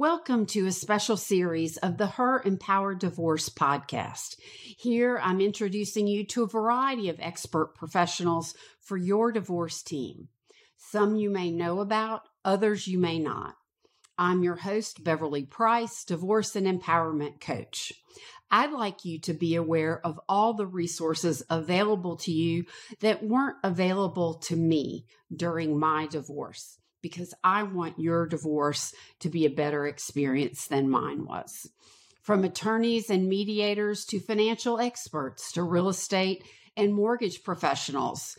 Welcome to a special series of the Her Empowered Divorce podcast. Here I'm introducing you to a variety of expert professionals for your divorce team. Some you may know about, others you may not. I'm your host, Beverly Price, divorce and empowerment coach. I'd like you to be aware of all the resources available to you that weren't available to me during my divorce because I want your divorce to be a better experience than mine was. From attorneys and mediators to financial experts to real estate and mortgage professionals,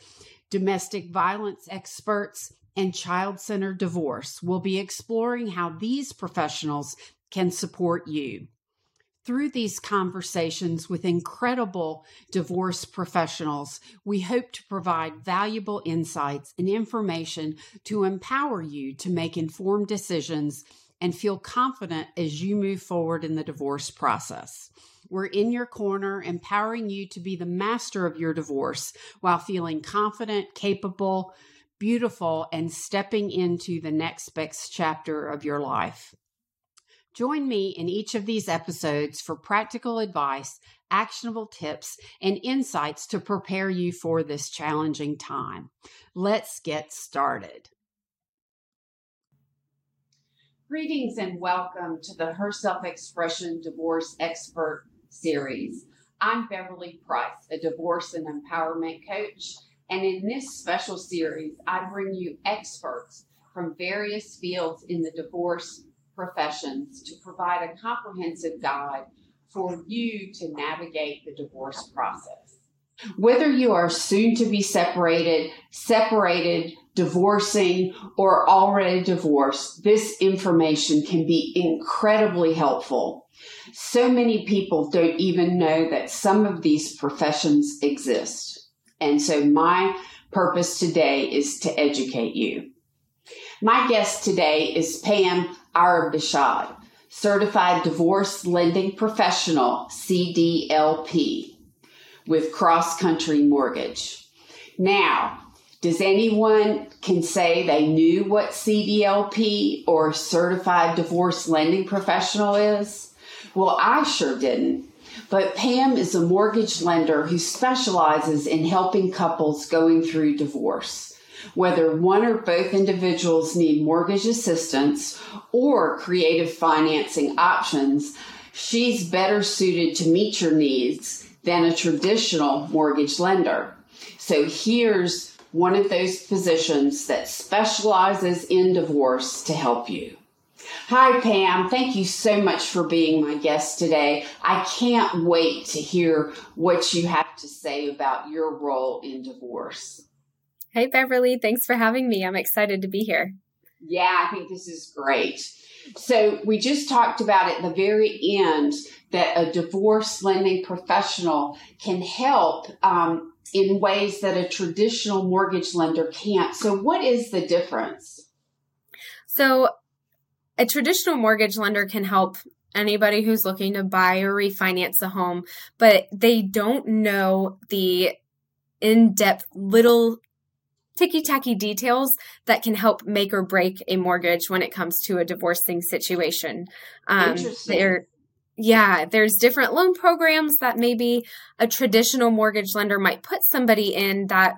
domestic violence experts, and child centered divorce, we'll be exploring how these professionals can support you through these conversations with incredible divorce professionals, we hope to provide valuable insights and information to empower you to make informed decisions and feel confident as you move forward in the divorce process. We're in your corner, empowering you to be the master of your divorce while feeling confident, capable, beautiful, and stepping into the next best chapter of your life. Join me in each of these episodes for practical advice, actionable tips, and insights to prepare you for this challenging time. Let's get started. Greetings and welcome to the Her Self Expression Divorce Expert Series. I'm Beverly Price, a divorce and empowerment coach. And in this special series, I bring you experts from various fields in the divorce professions to provide a comprehensive guide for you to navigate the divorce process. Whether you are soon to be separated, separated, divorcing, or already divorced, this information can be incredibly helpful. So many people don't even know that some of these professions exist. And so my purpose today is to educate you. My guest today is Pam Abirached, Certified Divorce Lending Professional, CDLP, with Cross Country Mortgage. Now, does anyone can say they knew what CDLP or Certified Divorce Lending Professional is? Well, I sure didn't. But Pam is a mortgage lender who specializes in helping couples going through divorce whether one or both individuals need mortgage assistance or creative financing options, she's better suited to meet your needs than a traditional mortgage lender. So here's one of those positions that specializes in divorce to help you. Hi, Pam. Thank you so much for being my guest today. I can't wait to hear what you have to say about your role in divorce. Hey, Beverly. Thanks for having me. I'm excited to be here. Yeah, I think this is great. So, we just talked about at the very end that a divorce lending professional can help um, in ways that a traditional mortgage lender can't. So, what is the difference? So, a traditional mortgage lender can help anybody who's looking to buy or refinance a home, but they don't know the in depth little ticky tacky details that can help make or break a mortgage when it comes to a divorcing situation. Um, there, yeah, there's different loan programs that maybe a traditional mortgage lender might put somebody in that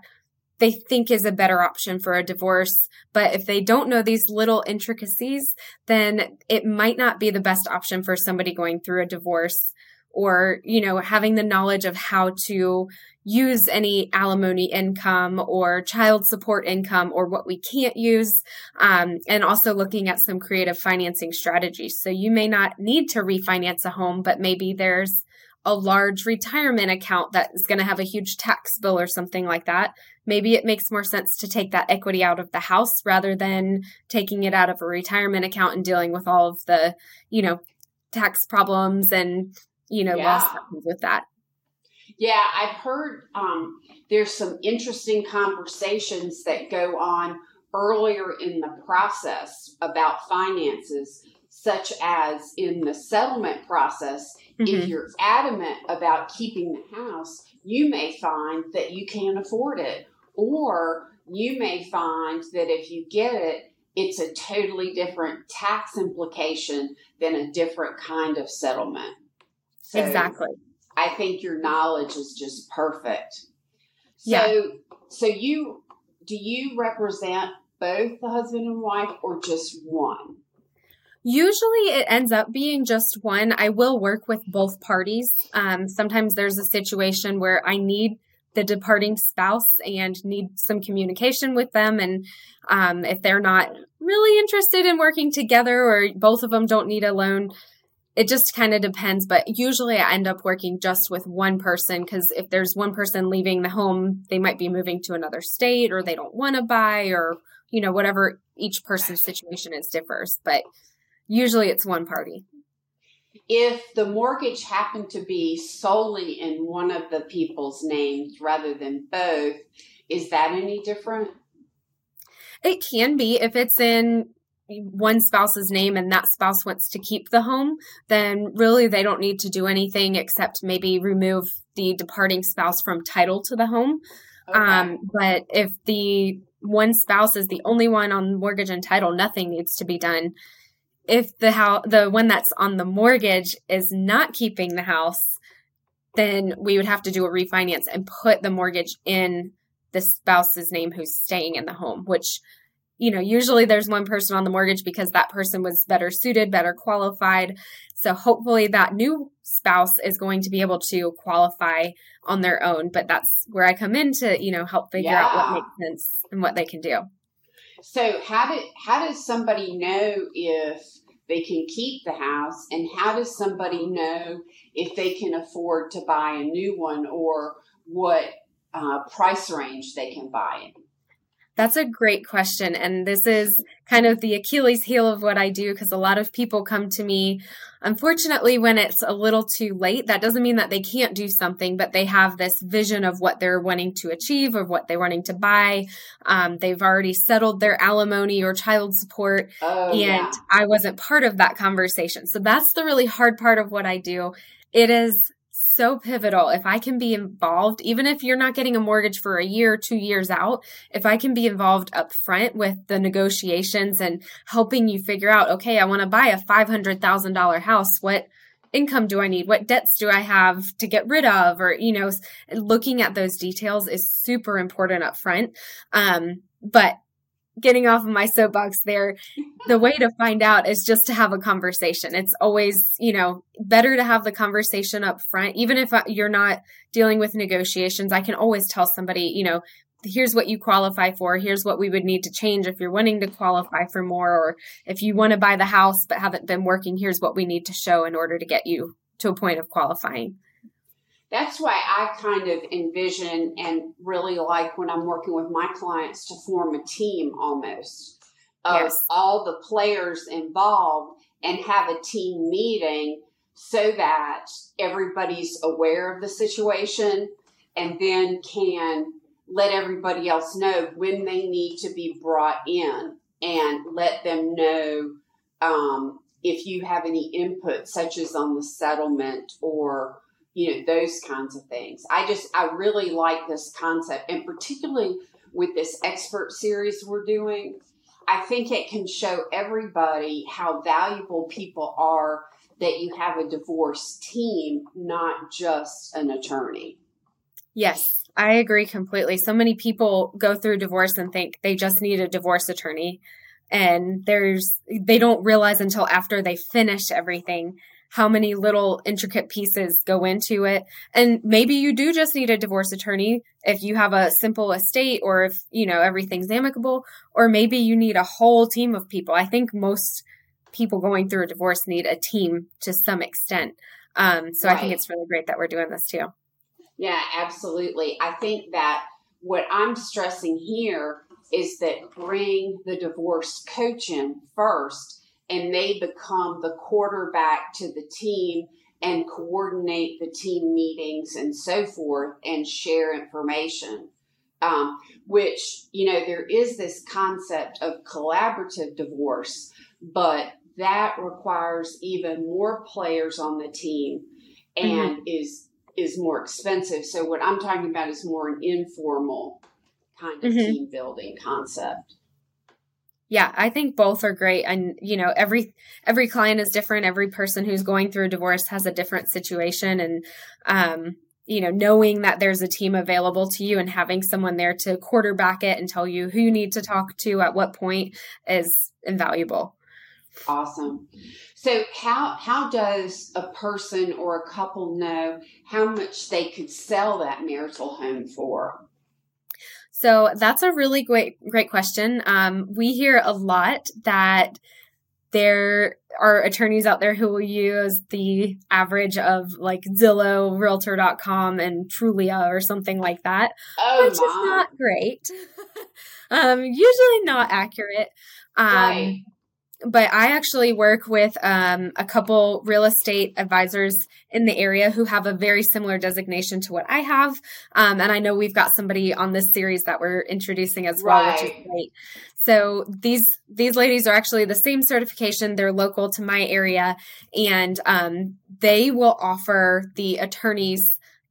they think is a better option for a divorce. But if they don't know these little intricacies, then it might not be the best option for somebody going through a divorce or, you know, having the knowledge of how to use any alimony income or child support income or what we can't use, um, and also looking at some creative financing strategies. So you may not need to refinance a home, but maybe there's a large retirement account that is going to have a huge tax bill or something like that. Maybe it makes more sense to take that equity out of the house rather than taking it out of a retirement account and dealing with all of the, you know, tax problems and, you know, yeah. loss with that. Yeah, I've heard um, there's some interesting conversations that go on earlier in the process about finances, such as in the settlement process. Mm-hmm. If you're adamant about keeping the house, you may find that you can't afford it, or you may find that if you get it, it's a totally different tax implication than a different kind of settlement. So exactly. I think your knowledge is just perfect. So, yeah. so you do you represent both the husband and wife or just one? Usually it ends up being just one. I will work with both parties. Um, sometimes there's a situation where I need the departing spouse and need some communication with them. And um, if they're not really interested in working together or both of them don't need a loan, it just kind of depends. But usually I end up working just with one person because if there's one person leaving the home, they might be moving to another state or they don't want to buy or, you know, whatever each person's situation is differs. But usually it's one party. If the mortgage happened to be solely in one of the people's names rather than both, is that any different? It can be if it's in one spouse's name and that spouse wants to keep the home, then really they don't need to do anything except maybe remove the departing spouse from title to the home. Okay. Um, but if the one spouse is the only one on mortgage and title, nothing needs to be done if the house, the one that's on the mortgage is not keeping the house, then we would have to do a refinance and put the mortgage in the spouse's name who's staying in the home, which you know, usually there's one person on the mortgage because that person was better suited, better qualified. So hopefully that new spouse is going to be able to qualify on their own. But that's where I come in to, you know, help figure yeah. out what makes sense and what they can do. So how did how does somebody know if they can keep the house and how does somebody know if they can afford to buy a new one or what uh, price range they can buy it? That's a great question. And this is kind of the Achilles heel of what I do because a lot of people come to me, unfortunately, when it's a little too late. That doesn't mean that they can't do something, but they have this vision of what they're wanting to achieve or what they're wanting to buy. Um, they've already settled their alimony or child support. Oh, and yeah. I wasn't part of that conversation. So that's the really hard part of what I do. It is so pivotal. If I can be involved, even if you're not getting a mortgage for a year, two years out, if I can be involved up front with the negotiations and helping you figure out, okay, I want to buy a $500,000 house. What income do I need? What debts do I have to get rid of? Or, you know, looking at those details is super important up front. Um, but getting off of my soapbox there, the way to find out is just to have a conversation. It's always, you know, better to have the conversation up front. Even if uh, you're not dealing with negotiations, I can always tell somebody, you know, here's what you qualify for. Here's what we would need to change if you're wanting to qualify for more, or if you want to buy the house but haven't been working, here's what we need to show in order to get you to a point of qualifying that's why I kind of envision and really like when I'm working with my clients to form a team almost of yes. all the players involved and have a team meeting so that everybody's aware of the situation and then can let everybody else know when they need to be brought in and let them know um, if you have any input, such as on the settlement or you know those kinds of things. I just i really like this concept and particularly with this expert series we're doing i think it can show everybody how valuable people are that you have a divorce team not just an attorney. Yes i agree completely. So many people go through divorce and think they just need a divorce attorney and there's they don't realize until after they finish everything how many little intricate pieces go into it. And maybe you do just need a divorce attorney if you have a simple estate or if, you know, everything's amicable, or maybe you need a whole team of people. I think most people going through a divorce need a team to some extent. Um, so right. I think it's really great that we're doing this too. Yeah, absolutely. I think that what I'm stressing here is that bring the divorce coach in first and they become the quarterback to the team and coordinate the team meetings and so forth and share information. Um, which, you know, there is this concept of collaborative divorce, but that requires even more players on the team and mm-hmm. is is more expensive. So what I'm talking about is more an informal kind of mm-hmm. team building concept. Yeah, I think both are great and you know, every every client is different, every person who's going through a divorce has a different situation and um you know, knowing that there's a team available to you and having someone there to quarterback it and tell you who you need to talk to at what point is invaluable. Awesome. So how how does a person or a couple know how much they could sell that marital home for? So that's a really great great question. Um, we hear a lot that there are attorneys out there who will use the average of like Zillow, Realtor.com, and Trulia or something like that, oh, which is not great. um, usually not accurate. Um, right but I actually work with um, a couple real estate advisors in the area who have a very similar designation to what I have. Um, and I know we've got somebody on this series that we're introducing as well, right. which is great. So these these ladies are actually the same certification. They're local to my area, and um, they will offer the attorneys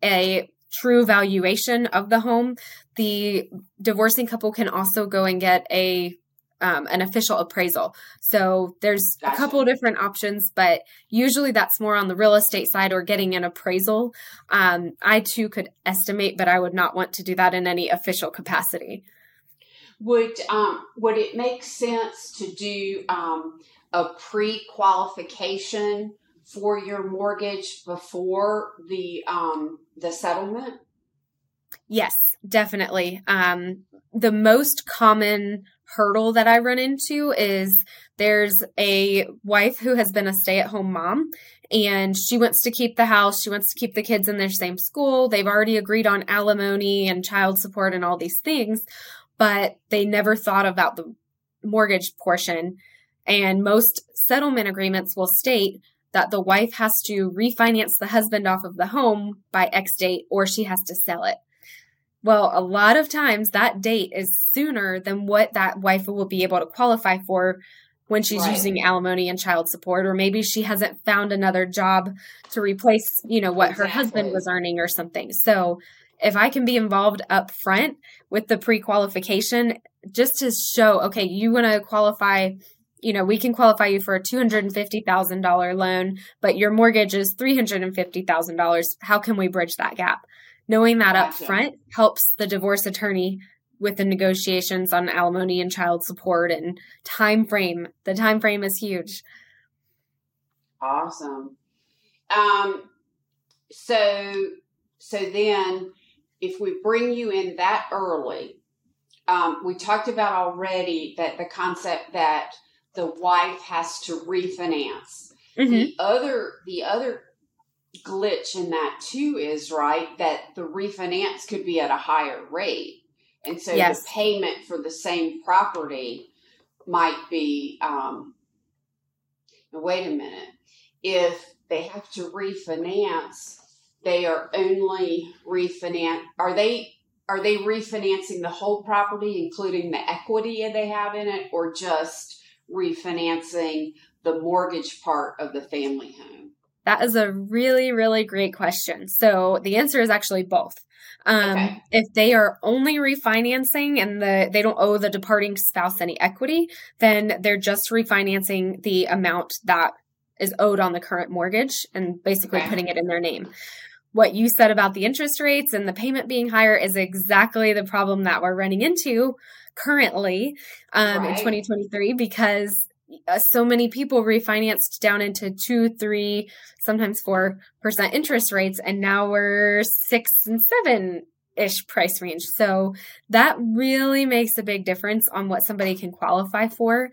a true valuation of the home. The divorcing couple can also go and get a um, an official appraisal. So there's gotcha. a couple different options, but usually that's more on the real estate side or getting an appraisal. Um, I too could estimate, but I would not want to do that in any official capacity. Would um, would it make sense to do um, a pre qualification for your mortgage before the um, the settlement? Yes, definitely. Um, the most common hurdle that I run into is there's a wife who has been a stay at home mom and she wants to keep the house. She wants to keep the kids in their same school. They've already agreed on alimony and child support and all these things, but they never thought about the mortgage portion. And most settlement agreements will state that the wife has to refinance the husband off of the home by X date or she has to sell it. Well, a lot of times that date is sooner than what that wife will be able to qualify for when she's right. using alimony and child support or maybe she hasn't found another job to replace, you know, what exactly. her husband was earning or something. So, if I can be involved up front with the pre-qualification just to show, okay, you want to qualify you know, we can qualify you for a $250,000 loan, but your mortgage is $350,000. How can we bridge that gap? Knowing that gotcha. up front helps the divorce attorney with the negotiations on alimony and child support and time frame. The time frame is huge. Awesome. Um, so so then if we bring you in that early, um, we talked about already that the concept that the wife has to refinance. Mm-hmm. The other the other glitch in that too is right that the refinance could be at a higher rate. And so yes. the payment for the same property might be um wait a minute. If they have to refinance they are only refinance are they are they refinancing the whole property including the equity they have in it or just refinancing the mortgage part of the family home that is a really, really great question. So the answer is actually both. Um, okay. If they are only refinancing and the they don't owe the departing spouse any equity, then they're just refinancing the amount that is owed on the current mortgage and basically okay. putting it in their name. What you said about the interest rates and the payment being higher is exactly the problem that we're running into currently um, right. in 2023 because uh, so many people refinanced down into two, three, sometimes four percent interest rates, and now we're six and seven ish price range. So that really makes a big difference on what somebody can qualify for.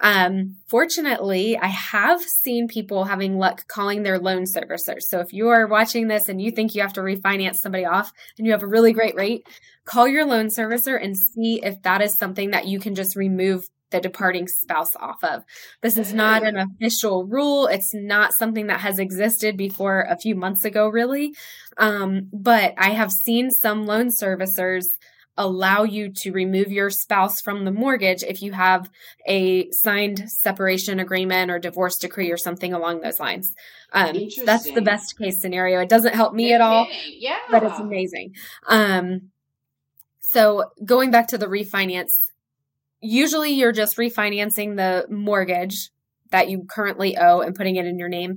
Um, fortunately, I have seen people having luck calling their loan servicers. So if you are watching this and you think you have to refinance somebody off and you have a really great rate, call your loan servicer and see if that is something that you can just remove the departing spouse off of. This is not an official rule. It's not something that has existed before a few months ago, really. Um, but I have seen some loan servicers allow you to remove your spouse from the mortgage if you have a signed separation agreement or divorce decree or something along those lines. Um, that's the best case scenario. It doesn't help me at all, yeah. but it's amazing. Um, so going back to the refinance usually you're just refinancing the mortgage that you currently owe and putting it in your name.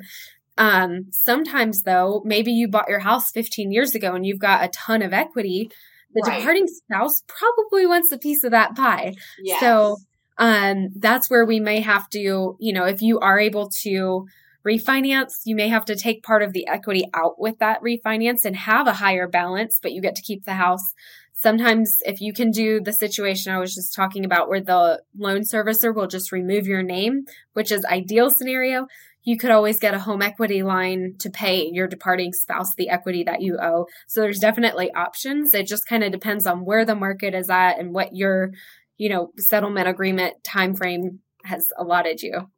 Um, sometimes though, maybe you bought your house 15 years ago and you've got a ton of equity. The right. departing spouse probably wants a piece of that pie. Yes. So um, that's where we may have to, you know, if you are able to refinance, you may have to take part of the equity out with that refinance and have a higher balance, but you get to keep the house. Sometimes, if you can do the situation I was just talking about where the loan servicer will just remove your name, which is ideal scenario, you could always get a home equity line to pay your departing spouse the equity that you owe. So there's definitely options. It just kind of depends on where the market is at and what your, you know, settlement agreement time frame has allotted you.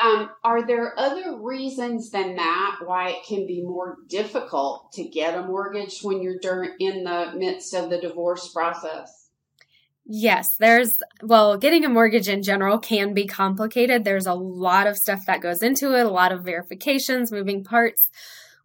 Um, are there other reasons than that why it can be more difficult to get a mortgage when you're during, in the midst of the divorce process? Yes, there's, well, getting a mortgage in general can be complicated. There's a lot of stuff that goes into it, a lot of verifications, moving parts.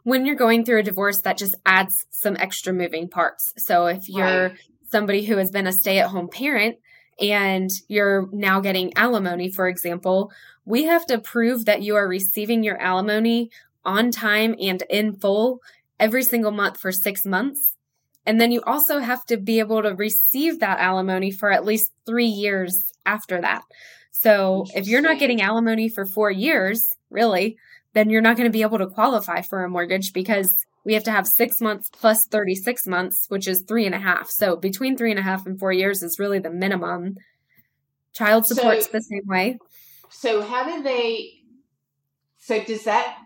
When you're going through a divorce, that just adds some extra moving parts. So if you're right. somebody who has been a stay at home parent and you're now getting alimony, for example, we have to prove that you are receiving your alimony on time and in full every single month for six months. And then you also have to be able to receive that alimony for at least three years after that. So if you're not getting alimony for four years, really, then you're not going to be able to qualify for a mortgage because we have to have six months plus 36 months, which is three and a half. So between three and a half and four years is really the minimum. Child support's so, the same way. So how do they? So does that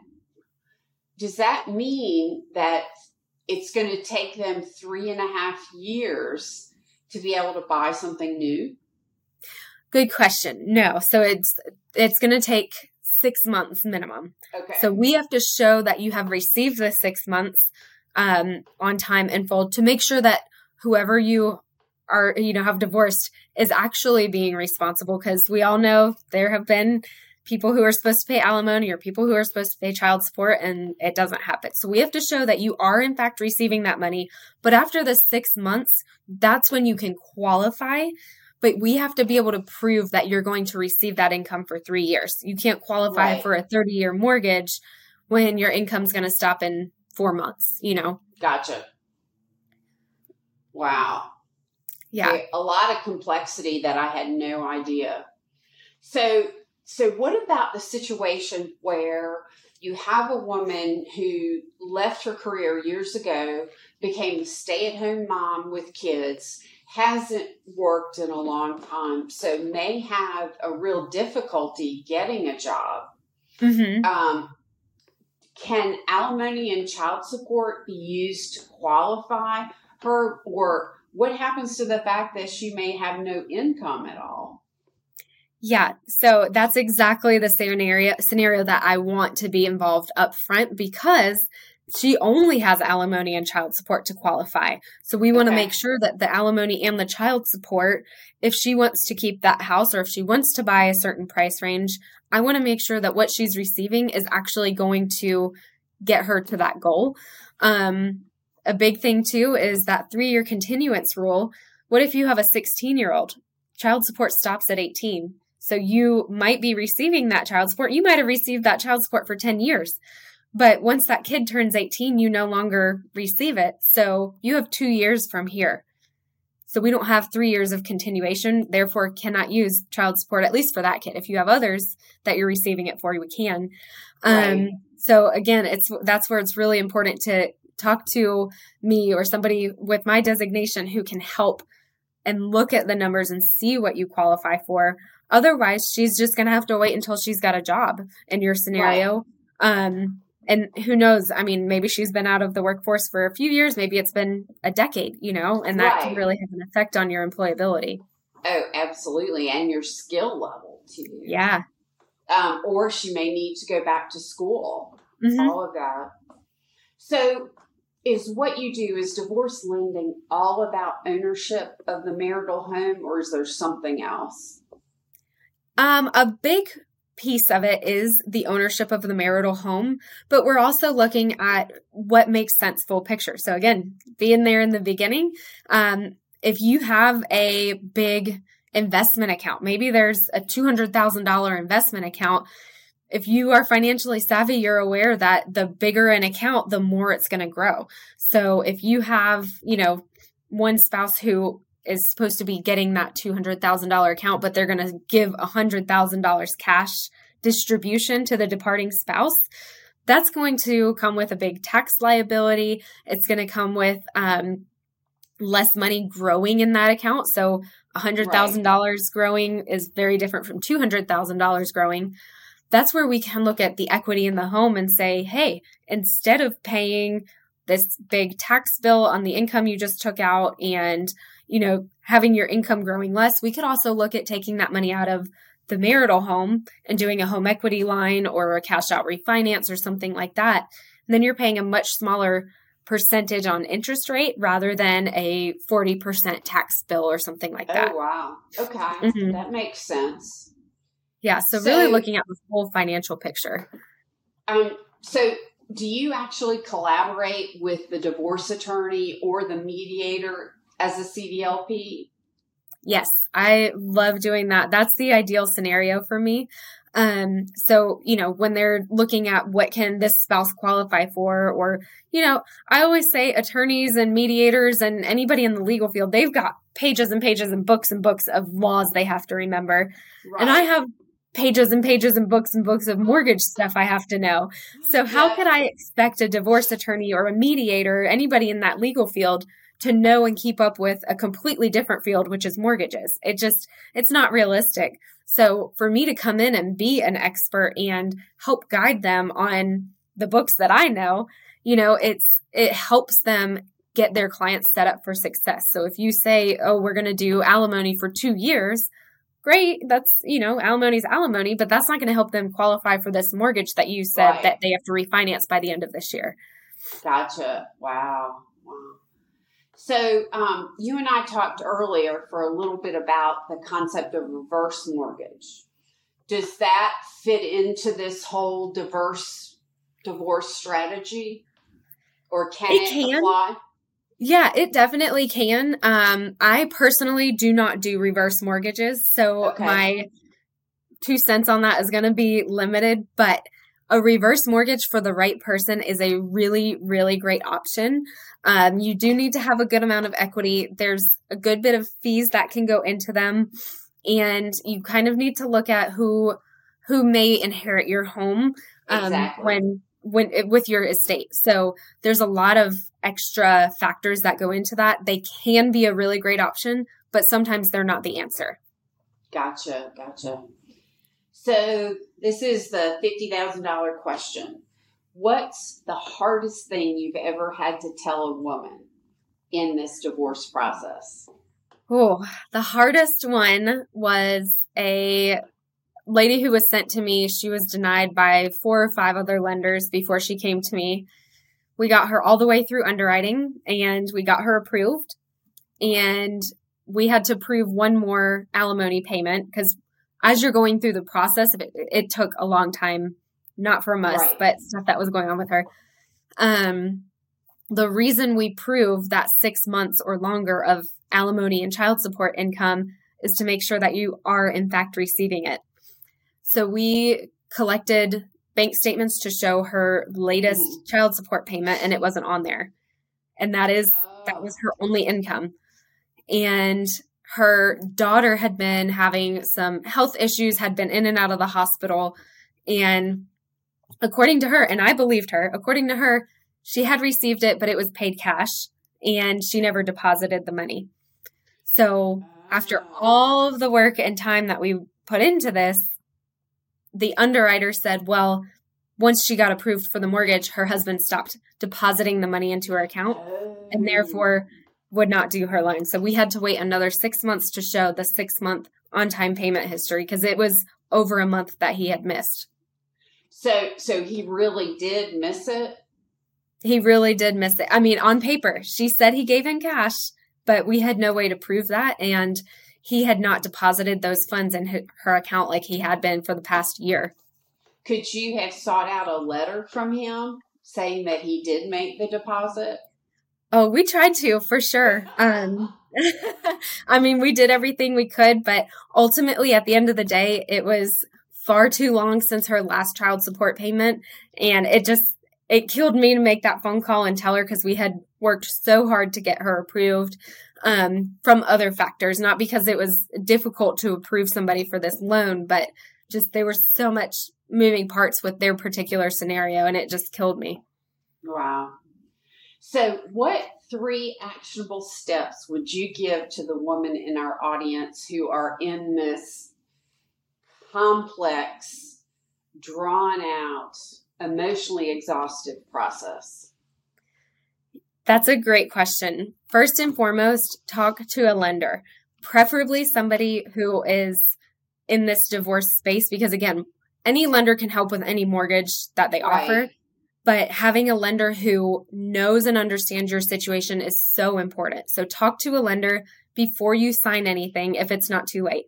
does that mean that it's going to take them three and a half years to be able to buy something new? Good question. No, so it's it's going to take six months minimum. Okay. So we have to show that you have received the six months um, on time and full to make sure that whoever you are you know have divorced is actually being responsible because we all know there have been people who are supposed to pay alimony or people who are supposed to pay child support and it doesn't happen. So we have to show that you are in fact receiving that money. But after the 6 months, that's when you can qualify. But we have to be able to prove that you're going to receive that income for 3 years. You can't qualify right. for a 30-year mortgage when your income's going to stop in 4 months, you know. Gotcha. Wow. Yeah. A lot of complexity that I had no idea. So, so what about the situation where you have a woman who left her career years ago, became a stay at home mom with kids, hasn't worked in a long time, so may have a real difficulty getting a job. Mm-hmm. Um, can alimony and child support be used to qualify her, or what happens to the fact that she may have no income at all? Yeah, so that's exactly the scenario scenario that I want to be involved up front because she only has alimony and child support to qualify. So we want to okay. make sure that the alimony and the child support, if she wants to keep that house or if she wants to buy a certain price range, I want to make sure that what she's receiving is actually going to get her to that goal. Um, a big thing too is that three year continuance rule. What if you have a 16 year old? Child support stops at 18. So you might be receiving that child support. You might have received that child support for 10 years. But once that kid turns 18, you no longer receive it. So you have two years from here. So we don't have three years of continuation, therefore cannot use child support, at least for that kid. If you have others that you're receiving it for, we can. Right. Um, so again, it's that's where it's really important to talk to me or somebody with my designation who can help and look at the numbers and see what you qualify for. Otherwise, she's just going to have to wait until she's got a job in your scenario. Right. Um, and who knows? I mean, maybe she's been out of the workforce for a few years. Maybe it's been a decade, you know, and that right. can really have an effect on your employability. Oh, absolutely. And your skill level too. Yeah. Um, or she may need to go back to school. Mm-hmm. All of that. So is what you do is divorce lending all about ownership of the marital home or is there something else um a big piece of it is the ownership of the marital home but we're also looking at what makes sense full picture so again being there in the beginning um if you have a big investment account. Maybe there's a $200,000 investment account. If you are financially savvy, you're aware that the bigger an account, the more it's going to grow. So if you have, you know, one spouse who is supposed to be getting that $200,000 account, but they're going to give $100,000 cash distribution to the departing spouse, that's going to come with a big tax liability. It's going to come with um, less money growing in that account. So $100,000 right. growing is very different from $200,000 growing. That's where we can look at the equity in the home and say, hey, instead of paying this big tax bill on the income you just took out and, you know, having your income growing less, we could also look at taking that money out of the marital home and doing a home equity line or a cash out refinance or something like that. And then you're paying a much smaller percentage on interest rate rather than a 40% tax bill or something like that. Oh, wow. Okay. Mm-hmm. That makes sense. Yeah. So, so, really looking at the whole financial picture. Um, so do you actually collaborate with the divorce attorney or the mediator as a CDLP? Yes, I love doing that. That's the ideal scenario for me. Um, so, you know, when they're looking at what can this spouse qualify for, or, you know, I always say attorneys and mediators and anybody in the legal field, they've got pages and pages and books and books of laws they have to remember. Right. And I have pages and pages and books and books of mortgage stuff I have to know. So, how could I expect a divorce attorney or a mediator, anybody in that legal field, to know and keep up with a completely different field, which is mortgages? It just, it's not realistic. So for me to come in and be an expert and help guide them on the books that I know, you know, it's it helps them get their clients set up for success. So if you say, "Oh, we're going to do alimony for 2 years," great, that's, you know, alimony's alimony, but that's not going to help them qualify for this mortgage that you said right. that they have to refinance by the end of this year. Gotcha. Wow. So, um, you and I talked earlier for a little bit about the concept of reverse mortgage. Does that fit into this whole diverse divorce strategy, or can it, it can. apply? Yeah, it definitely can. Um, I personally do not do reverse mortgages, so okay. my two cents on that is going to be limited, but a reverse mortgage for the right person is a really, really great option. Um, you do need to have a good amount of equity. There's a good bit of fees that can go into them, and you kind of need to look at who who may inherit your home um, exactly. when when with your estate. So there's a lot of extra factors that go into that. They can be a really great option, but sometimes they're not the answer. Gotcha, gotcha. So this is the $50,000 question. What's the hardest thing you've ever had to tell a woman in this divorce process? Oh, the hardest one was a lady who was sent to me. She was denied by four or five other lenders before she came to me. We got her all the way through underwriting and we got her approved. And we had to prove one more alimony payment because as you're going through the process of it, it took a long time, not from us, right. but stuff that was going on with her. Um, the reason we prove that six months or longer of alimony and child support income is to make sure that you are in fact receiving it. So we collected bank statements to show her latest mm-hmm. child support payment and it wasn't on there. And that is oh. that was her only income. And her daughter had been having some health issues, had been in and out of the hospital. And according to her, and I believed her, according to her, she had received it, but it was paid cash and she never deposited the money. So after all of the work and time that we put into this, the underwriter said, well, once she got approved for the mortgage, her husband stopped depositing the money into her account. And therefore, would not do her loan. So we had to wait another six months to show the six month on time payment history because it was over a month that he had missed. So, so he really did miss it. He really did miss it. I mean, on paper, she said he gave him cash, but we had no way to prove that, and he had not deposited those funds in her account like he had been for the past year. Could you have sought out a letter from him saying that he did make the deposit? Oh, we tried to for sure. Um, I mean, we did everything we could, but ultimately, at the end of the day, it was far too long since her last child support payment. And it just, it killed me to make that phone call and tell her because we had worked so hard to get her approved um, from other factors, not because it was difficult to approve somebody for this loan, but just there were so much moving parts with their particular scenario and it just killed me. Wow. So, what three actionable steps would you give to the women in our audience who are in this complex, drawn out, emotionally exhaustive process? That's a great question. First and foremost, talk to a lender, preferably somebody who is in this divorce space, because again, any lender can help with any mortgage that they right. offer. But having a lender who knows and understands your situation is so important. So talk to a lender before you sign anything if it's not too late.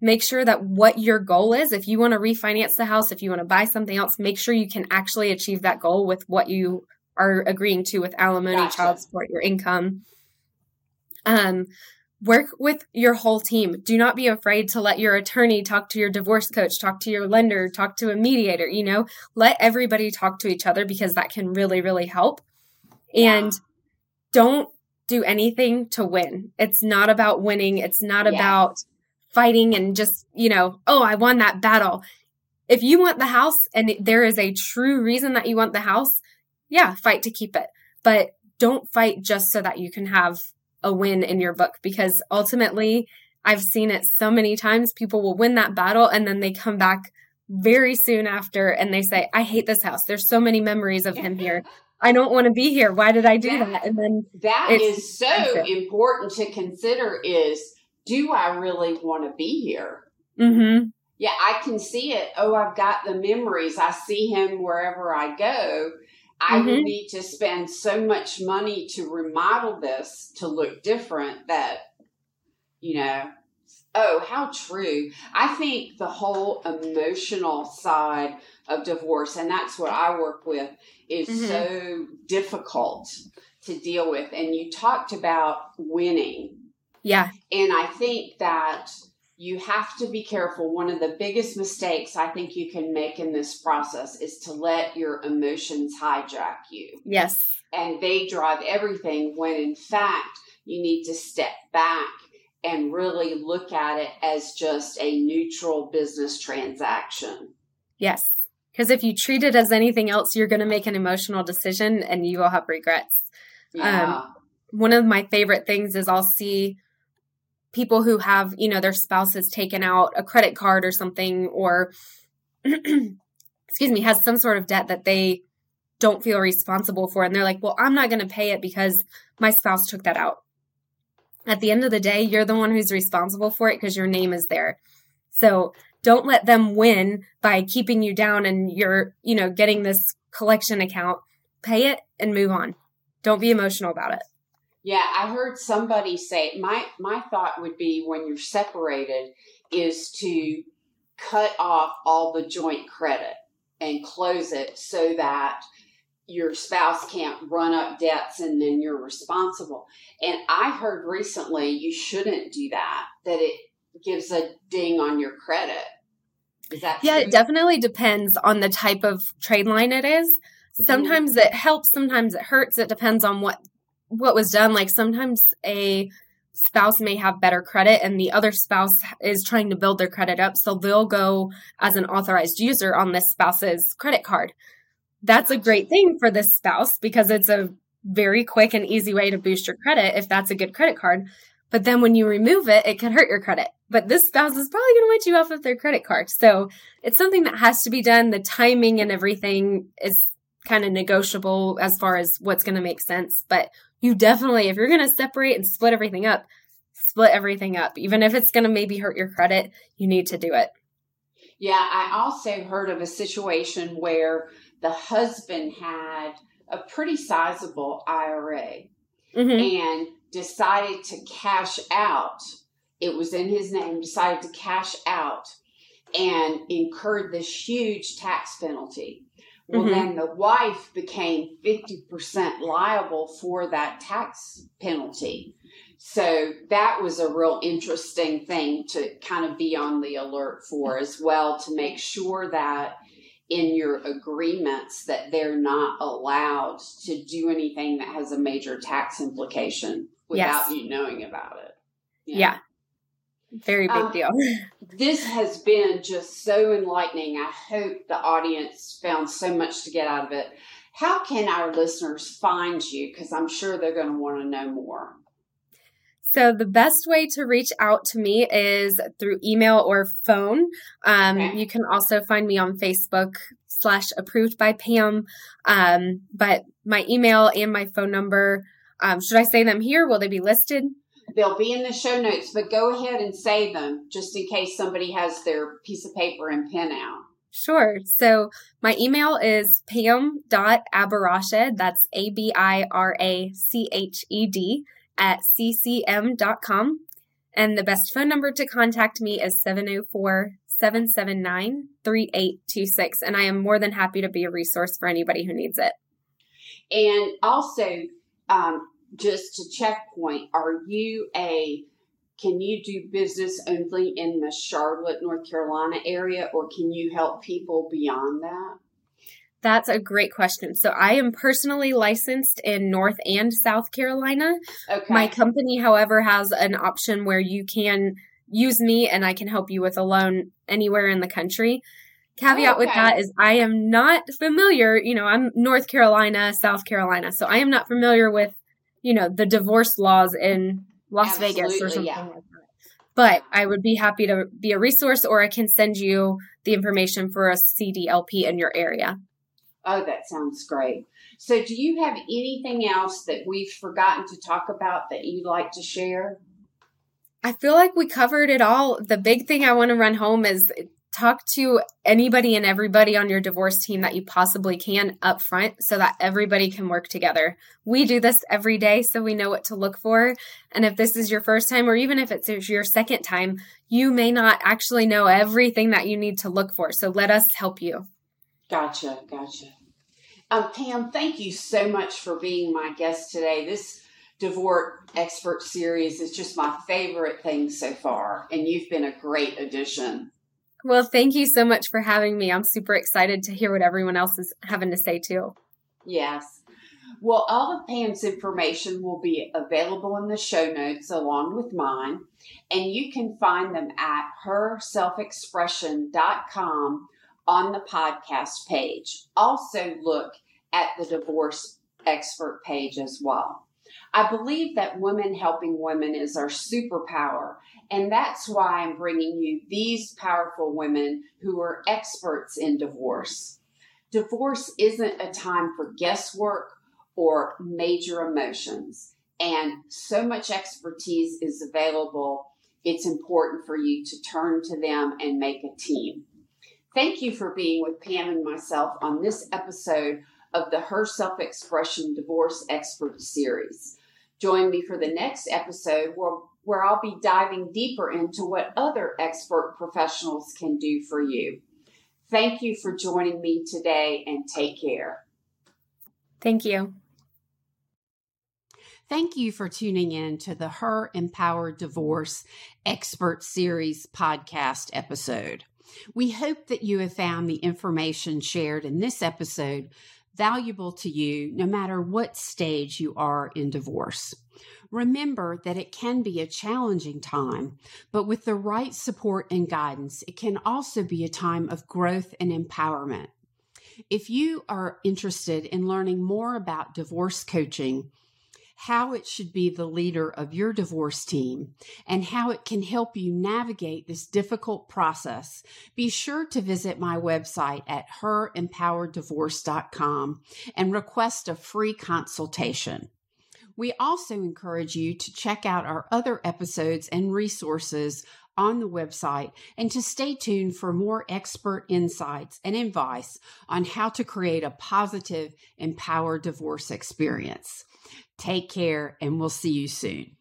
Make sure that what your goal is, if you want to refinance the house, if you want to buy something else, make sure you can actually achieve that goal with what you are agreeing to with alimony, gotcha. child support, your income. Um, work with your whole team. Do not be afraid to let your attorney talk to your divorce coach, talk to your lender, talk to a mediator, you know, let everybody talk to each other because that can really, really help. Yeah. And don't do anything to win. It's not about winning. It's not yeah. about fighting and just, you know, oh, I won that battle. If you want the house and there is a true reason that you want the house, yeah, fight to keep it. But don't fight just so that you can have a win in your book because ultimately I've seen it so many times. People will win that battle and then they come back very soon after and they say, I hate this house. There's so many memories of him here. I don't want to be here. Why did I do that? that? And then that is so important to consider is do I really want to be here? Mm-hmm. Yeah, I can see it. Oh, I've got the memories. I see him wherever I go. I mm-hmm. would need to spend so much money to remodel this to look different that, you know, oh, how true. I think the whole emotional side of divorce, and that's what I work with, is mm-hmm. so difficult to deal with. And you talked about winning. Yeah. And I think that you have to be careful. One of the biggest mistakes I think you can make in this process is to let your emotions hijack you. Yes. And they drive everything when in fact you need to step back and really look at it as just a neutral business transaction. Yes. Because if you treat it as anything else, you're going to make an emotional decision and you will have regrets. Yeah. Um, one of my favorite things is I'll see people who have, you know, their spouses taken out a credit card or something or excuse me, has some sort of debt that they don't feel responsible for and they're like, "Well, I'm not going to pay it because my spouse took that out." At the end of the day, you're the one who's responsible for it because your name is there. So, don't let them win by keeping you down and you're, you know, getting this collection account. Pay it and move on. Don't be emotional about it. Yeah, I heard somebody say my my thought would be when you're separated is to cut off all the joint credit and close it so that your spouse can't run up debts and then you're responsible. And I heard recently you shouldn't do that, that it gives a ding on your credit. Is that Yeah, true? it definitely depends on the type of trade line it is. Mm-hmm. Sometimes mm-hmm. it helps, sometimes it hurts. It depends on what what was done like sometimes a spouse may have better credit and the other spouse is trying to build their credit up so they'll go as an authorized user on this spouse's credit card. That's a great thing for this spouse because it's a very quick and easy way to boost your credit if that's a good credit card but then when you remove it it could hurt your credit. But this spouse is probably going to write you off of their credit card. So it's something that has to be done. The timing and everything is kind of negotiable as far as what's going to make sense but you definitely, if you're going to separate and split everything up, split everything up. Even if it's going to maybe hurt your credit, you need to do it. Yeah, I also heard of a situation where the husband had a pretty sizable IRA mm-hmm. and decided to cash out. It was in his name, decided to cash out and incurred this huge tax penalty. Well, mm-hmm. then the wife became 50% liable for that tax penalty. So that was a real interesting thing to kind of be on the alert for as well to make sure that in your agreements that they're not allowed to do anything that has a major tax implication without yes. you knowing about it. Yeah. yeah. Very big um, deal. this has been just so enlightening. I hope the audience found so much to get out of it. How can our listeners find you? Because I'm sure they're going to want to know more. So the best way to reach out to me is through email or phone. Um, okay. You can also find me on Facebook slash approved by Pam. Um, but my email and my phone number, um, should I say them here? Will they be listed? They'll be in the show notes, but go ahead and save them just in case somebody has their piece of paper and pen out. Sure. So my email is pam.abirached, that's A B I R A C H E D, at ccm.com. And the best phone number to contact me is 704 779 3826. And I am more than happy to be a resource for anybody who needs it. And also, um, just to checkpoint, are you a can you do business only in the Charlotte, North Carolina area, or can you help people beyond that? That's a great question. So I am personally licensed in North and South Carolina. Okay. My company, however, has an option where you can use me and I can help you with a loan anywhere in the country. Caveat oh, okay. with that is I am not familiar, you know, I'm North Carolina, South Carolina. So I am not familiar with, you know, the divorce laws in Las Absolutely, Vegas or something yeah. like that. But I would be happy to be a resource or I can send you the information for a CDLP in your area. Oh, that sounds great. So, do you have anything else that we've forgotten to talk about that you'd like to share? I feel like we covered it all. The big thing I want to run home is talk to anybody and everybody on your divorce team that you possibly can up front so that everybody can work together. We do this every day so we know what to look for. And if this is your first time or even if it's your second time, you may not actually know everything that you need to look for. So let us help you. Gotcha, gotcha. Um, Pam, thank you so much for being my guest today. This divorce expert series is just my favorite thing so far, and you've been a great addition. Well, thank you so much for having me. I'm super excited to hear what everyone else is having to say too. Yes. Well, all of Pam's information will be available in the show notes along with mine, and you can find them at herselfexpression.com on the podcast page. Also, look at the divorce expert page as well. I believe that women helping women is our superpower, and that's why I'm bringing you these powerful women who are experts in divorce. Divorce isn't a time for guesswork or major emotions, and so much expertise is available. It's important for you to turn to them and make a team. Thank you for being with Pam and myself on this episode of the Her Self Expression Divorce Expert Series. Join me for the next episode where, where I'll be diving deeper into what other expert professionals can do for you. Thank you for joining me today and take care. Thank you. Thank you for tuning in to the Her Empowered Divorce Expert Series podcast episode. We hope that you have found the information shared in this episode valuable to you no matter what stage you are in divorce. Remember that it can be a challenging time, but with the right support and guidance, it can also be a time of growth and empowerment. If you are interested in learning more about divorce coaching, how it should be the leader of your divorce team, and how it can help you navigate this difficult process, be sure to visit my website at herempowereddivorce.com and request a free consultation. We also encourage you to check out our other episodes and resources on the website and to stay tuned for more expert insights and advice on how to create a positive, empowered divorce experience. Take care, and we'll see you soon.